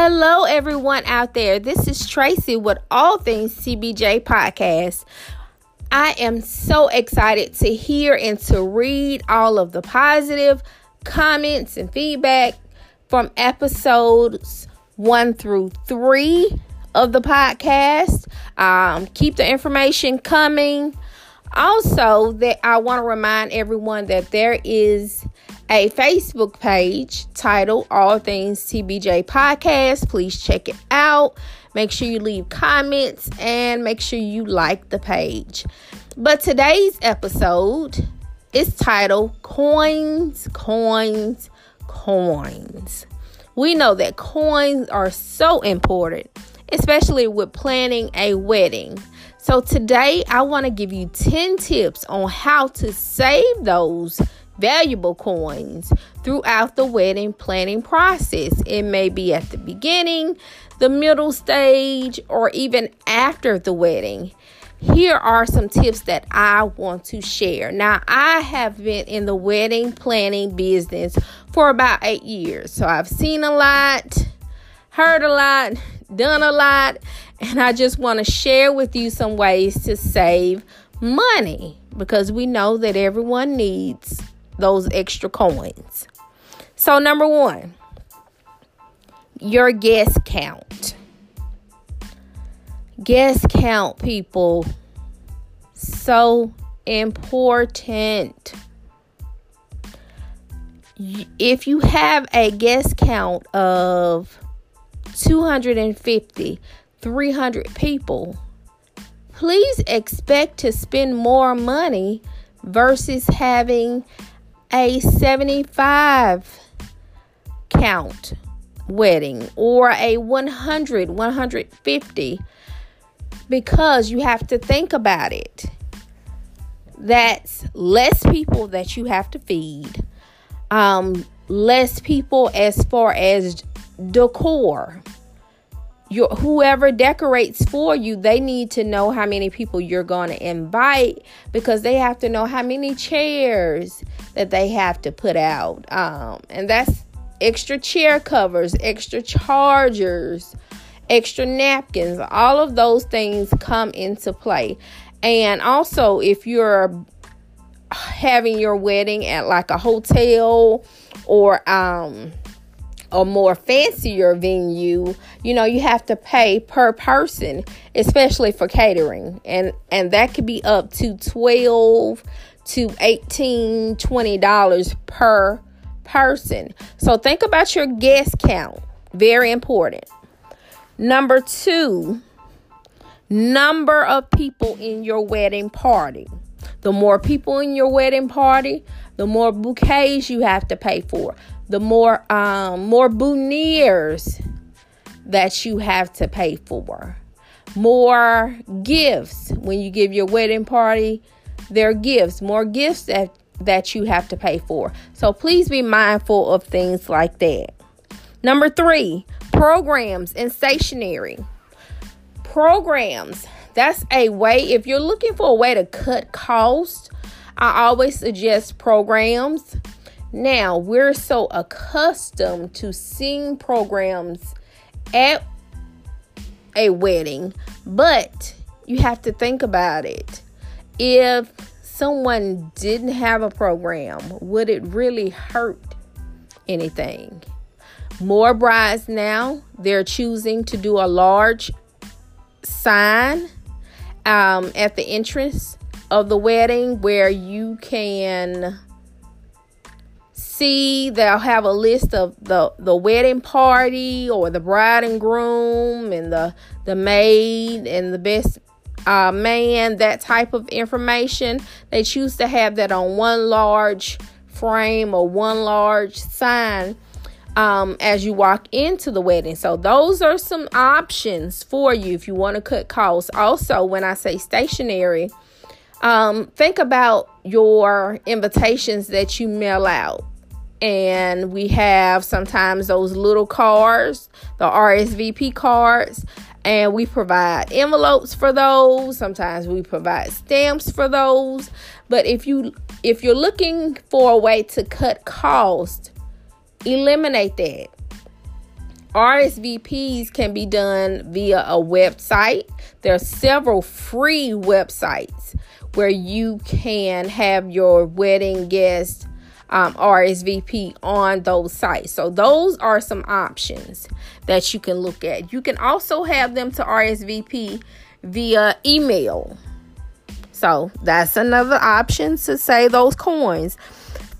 Hello, everyone out there. This is Tracy with All Things TBJ Podcast. I am so excited to hear and to read all of the positive comments and feedback from episodes one through three of the podcast. Um, keep the information coming. Also, that I want to remind everyone that there is a Facebook page titled All Things TBJ Podcast. Please check it out. Make sure you leave comments and make sure you like the page. But today's episode is titled Coins, Coins, Coins. We know that coins are so important, especially with planning a wedding. So, today I want to give you 10 tips on how to save those valuable coins throughout the wedding planning process. It may be at the beginning, the middle stage, or even after the wedding. Here are some tips that I want to share. Now, I have been in the wedding planning business for about eight years, so I've seen a lot, heard a lot, done a lot, and I just want to share with you some ways to save money because we know that everyone needs those extra coins. So, number one, your guest count. Guest count, people. So important. If you have a guest count of 250, 300 people, please expect to spend more money versus having a 75 count wedding or a 100, 150 because you have to think about it. That's less people that you have to feed, um, less people as far as decor your whoever decorates for you they need to know how many people you're going to invite because they have to know how many chairs that they have to put out. Um, and that's extra chair covers extra chargers extra napkins. All of those things come into play. And also if you're having your wedding at like a hotel or um a more fancier venue, you know, you have to pay per person, especially for catering. And and that could be up to 12 to 18, 20 dollars per person. So think about your guest count. Very important. Number 2, number of people in your wedding party. The more people in your wedding party, the more bouquets you have to pay for the more um, more boutonnieres that you have to pay for, more gifts when you give your wedding party. There are gifts, more gifts that that you have to pay for. So please be mindful of things like that. Number three, programs and stationery. Programs. That's a way, if you're looking for a way to cut costs, I always suggest programs now, we're so accustomed to seeing programs at a wedding, but you have to think about it. If someone didn't have a program, would it really hurt anything? More brides now, they're choosing to do a large sign um, at the entrance of the wedding where you can see they'll have a list of the the wedding party or the bride and groom and the the maid and the best uh, man that type of information. They choose to have that on one large frame or one large sign um, as you walk into the wedding. So those are some options for you if you want to cut costs. Also when i say stationery um, think about your invitations that you mail out. And we have sometimes those little cards, the RSVP cards, and we provide envelopes for those. Sometimes we provide stamps for those. But if you if you're looking for a way to cut cost, eliminate that. RSVPs can be done via a website. There are several free websites where you can have your wedding guest um, RSVP on those sites. So, those are some options that you can look at. You can also have them to RSVP via email. So, that's another option to save those coins.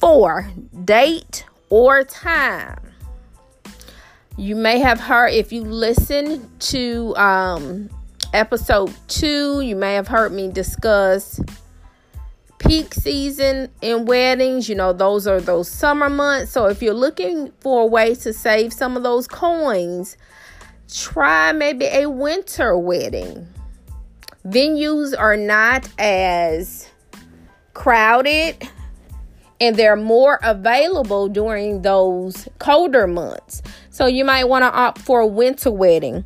Four, date or time. You may have heard, if you listen to um, episode two, you may have heard me discuss peak season in weddings. You know, those are those summer months. So if you're looking for a way to save some of those coins, try maybe a winter wedding. Venues are not as crowded and they're more available during those colder months. So you might want to opt for a winter wedding.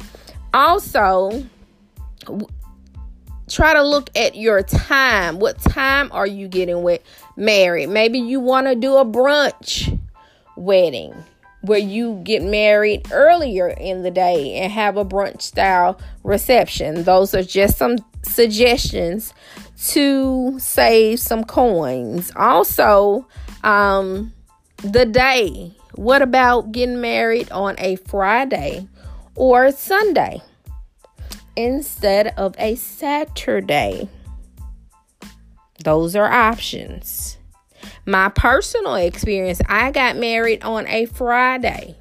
Also, try to look at your time. What time are you getting with married? Maybe you want to do a brunch wedding where you get married earlier in the day and have a brunch style reception. Those are just some suggestions to save some coins. Also, um, the day. What about getting married on a Friday or Sunday instead of a Saturday? Those are options. My personal experience, I got married on a Friday.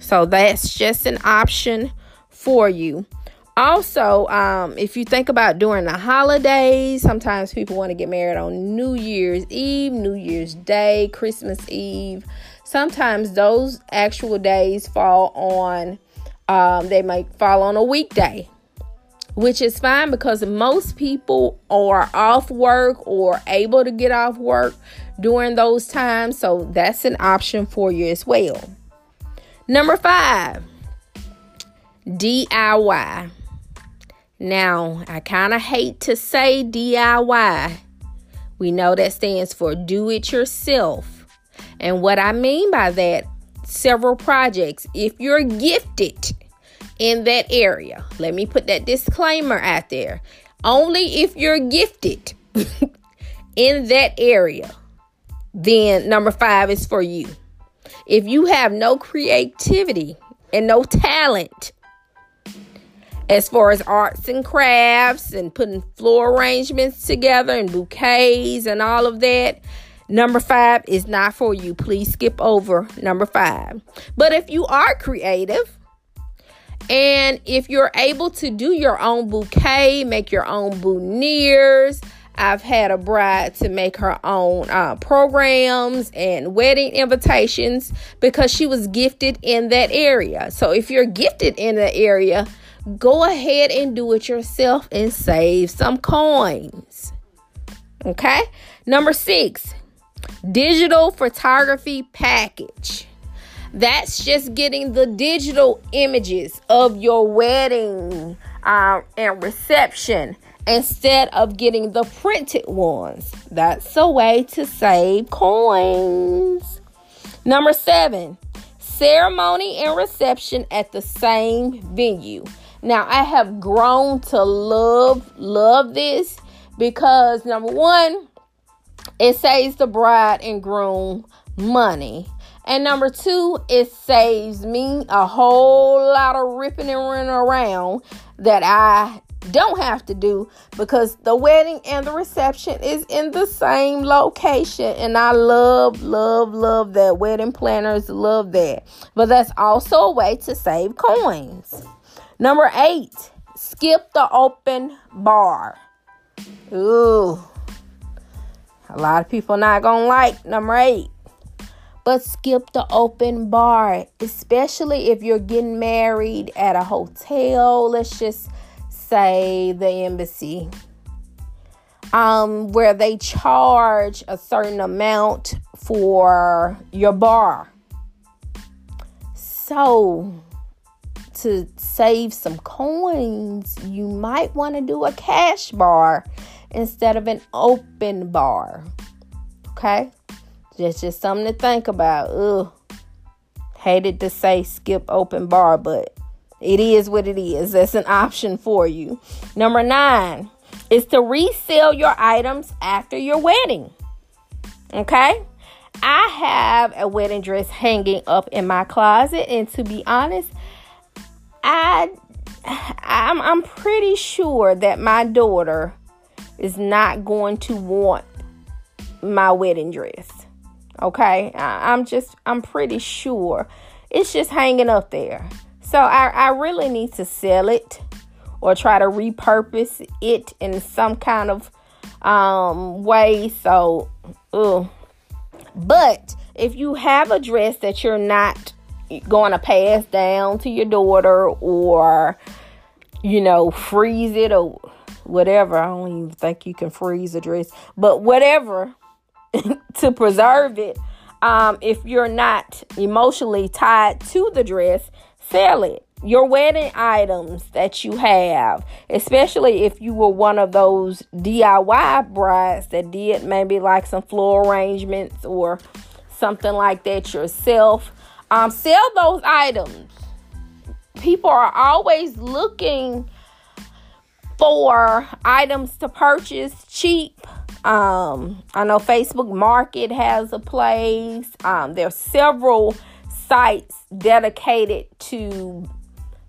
So that's just an option for you. Also, um, if you think about during the holidays, sometimes people want to get married on New Year's Eve, New Year's Day, Christmas Eve. Sometimes those actual days fall on, um, they might fall on a weekday, which is fine because most people are off work or able to get off work during those times. So that's an option for you as well. Number five, DIY. Now, I kind of hate to say DIY. We know that stands for do it yourself. And what I mean by that, several projects. If you're gifted in that area, let me put that disclaimer out there. Only if you're gifted in that area, then number five is for you. If you have no creativity and no talent, as far as arts and crafts and putting floor arrangements together and bouquets and all of that. Number five is not for you. Please skip over number five. But if you are creative and if you're able to do your own bouquet, make your own boutonnieres, I've had a bride to make her own uh, programs and wedding invitations because she was gifted in that area. So if you're gifted in that area, go ahead and do it yourself and save some coins. Okay? Number six, digital photography package. That's just getting the digital images of your wedding uh, and reception instead of getting the printed ones. That's a way to save coins. Number seven, ceremony and reception at the same venue. Now, I have grown to love, love this because number one, it saves the bride and groom money. And number two, it saves me a whole lot of ripping and running around that I don't have to do because the wedding and the reception is in the same location. And I love, love, love that. Wedding planners love that. But that's also a way to save coins. Number eight, skip the open bar. Ooh, a lot of people not gonna like number eight. But skip the open bar, especially if you're getting married at a hotel. Let's just say the embassy, um, where they charge a certain amount for your bar. So to save some coins, you might want to do a cash bar instead of an open bar. Okay? That's just something to think about. Ugh. Hated to say skip open bar, but it is what it is. That's an option for you. Number nine is to resell your items after your wedding. Okay? I have a wedding dress hanging up in my closet, and to be honest, I I'm, I'm pretty sure that my daughter is not going to want my wedding dress. Okay, I, I'm just I'm pretty sure it's just hanging up there. So I, I really need to sell it or try to repurpose it in some kind of um, way. So, ugh. but if you have a dress that you're not going to pass down to your daughter or you know freeze it or whatever i don't even think you can freeze a dress but whatever to preserve it um, if you're not emotionally tied to the dress sell it your wedding items that you have, especially if you were one of those DIY brides that did maybe like some floor arrangements or something like that yourself. Um, sell those items. People are always looking for items to purchase cheap. Um, I know Facebook Market has a place. Um, are several sites dedicated to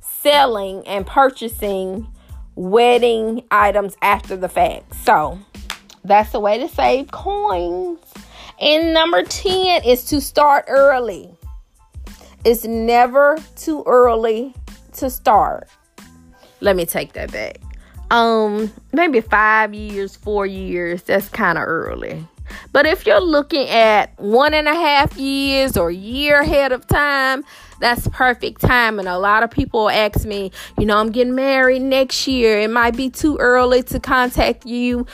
selling and purchasing wedding items after the fact. So that's a way to save coins. And number 10 is to start early. It's never too early to start. Let me take that back. Um, maybe five years, four years, that's kind of early. But if you're looking at one and a half years or year ahead of time, that's perfect time. And a lot of people ask me, you know, I'm getting married next year. It might be too early to contact you.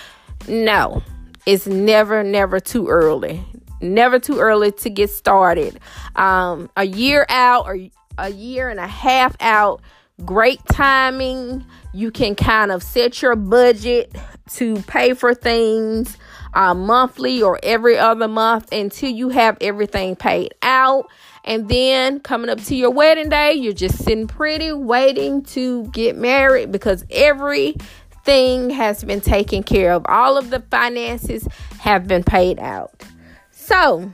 No, it's never, never too early never too early to get started. Um, a year out or a year and a half out, great timing. You can kind of set your budget to pay for things uh, monthly or every other month until you have everything paid out. And then coming up to your wedding day, you're just sitting pretty, waiting to get married because everything has been taken care of. All of the finances have been paid out. So,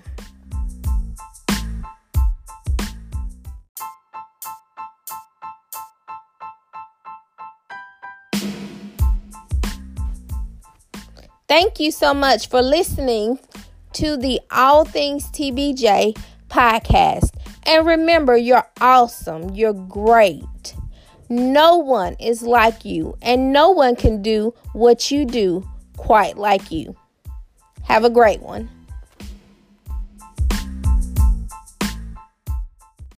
Thank you so much for listening to the All Things TBJ podcast. And remember, you're awesome. You're great. No one is like you, and no one can do what you do quite like you. Have a great one.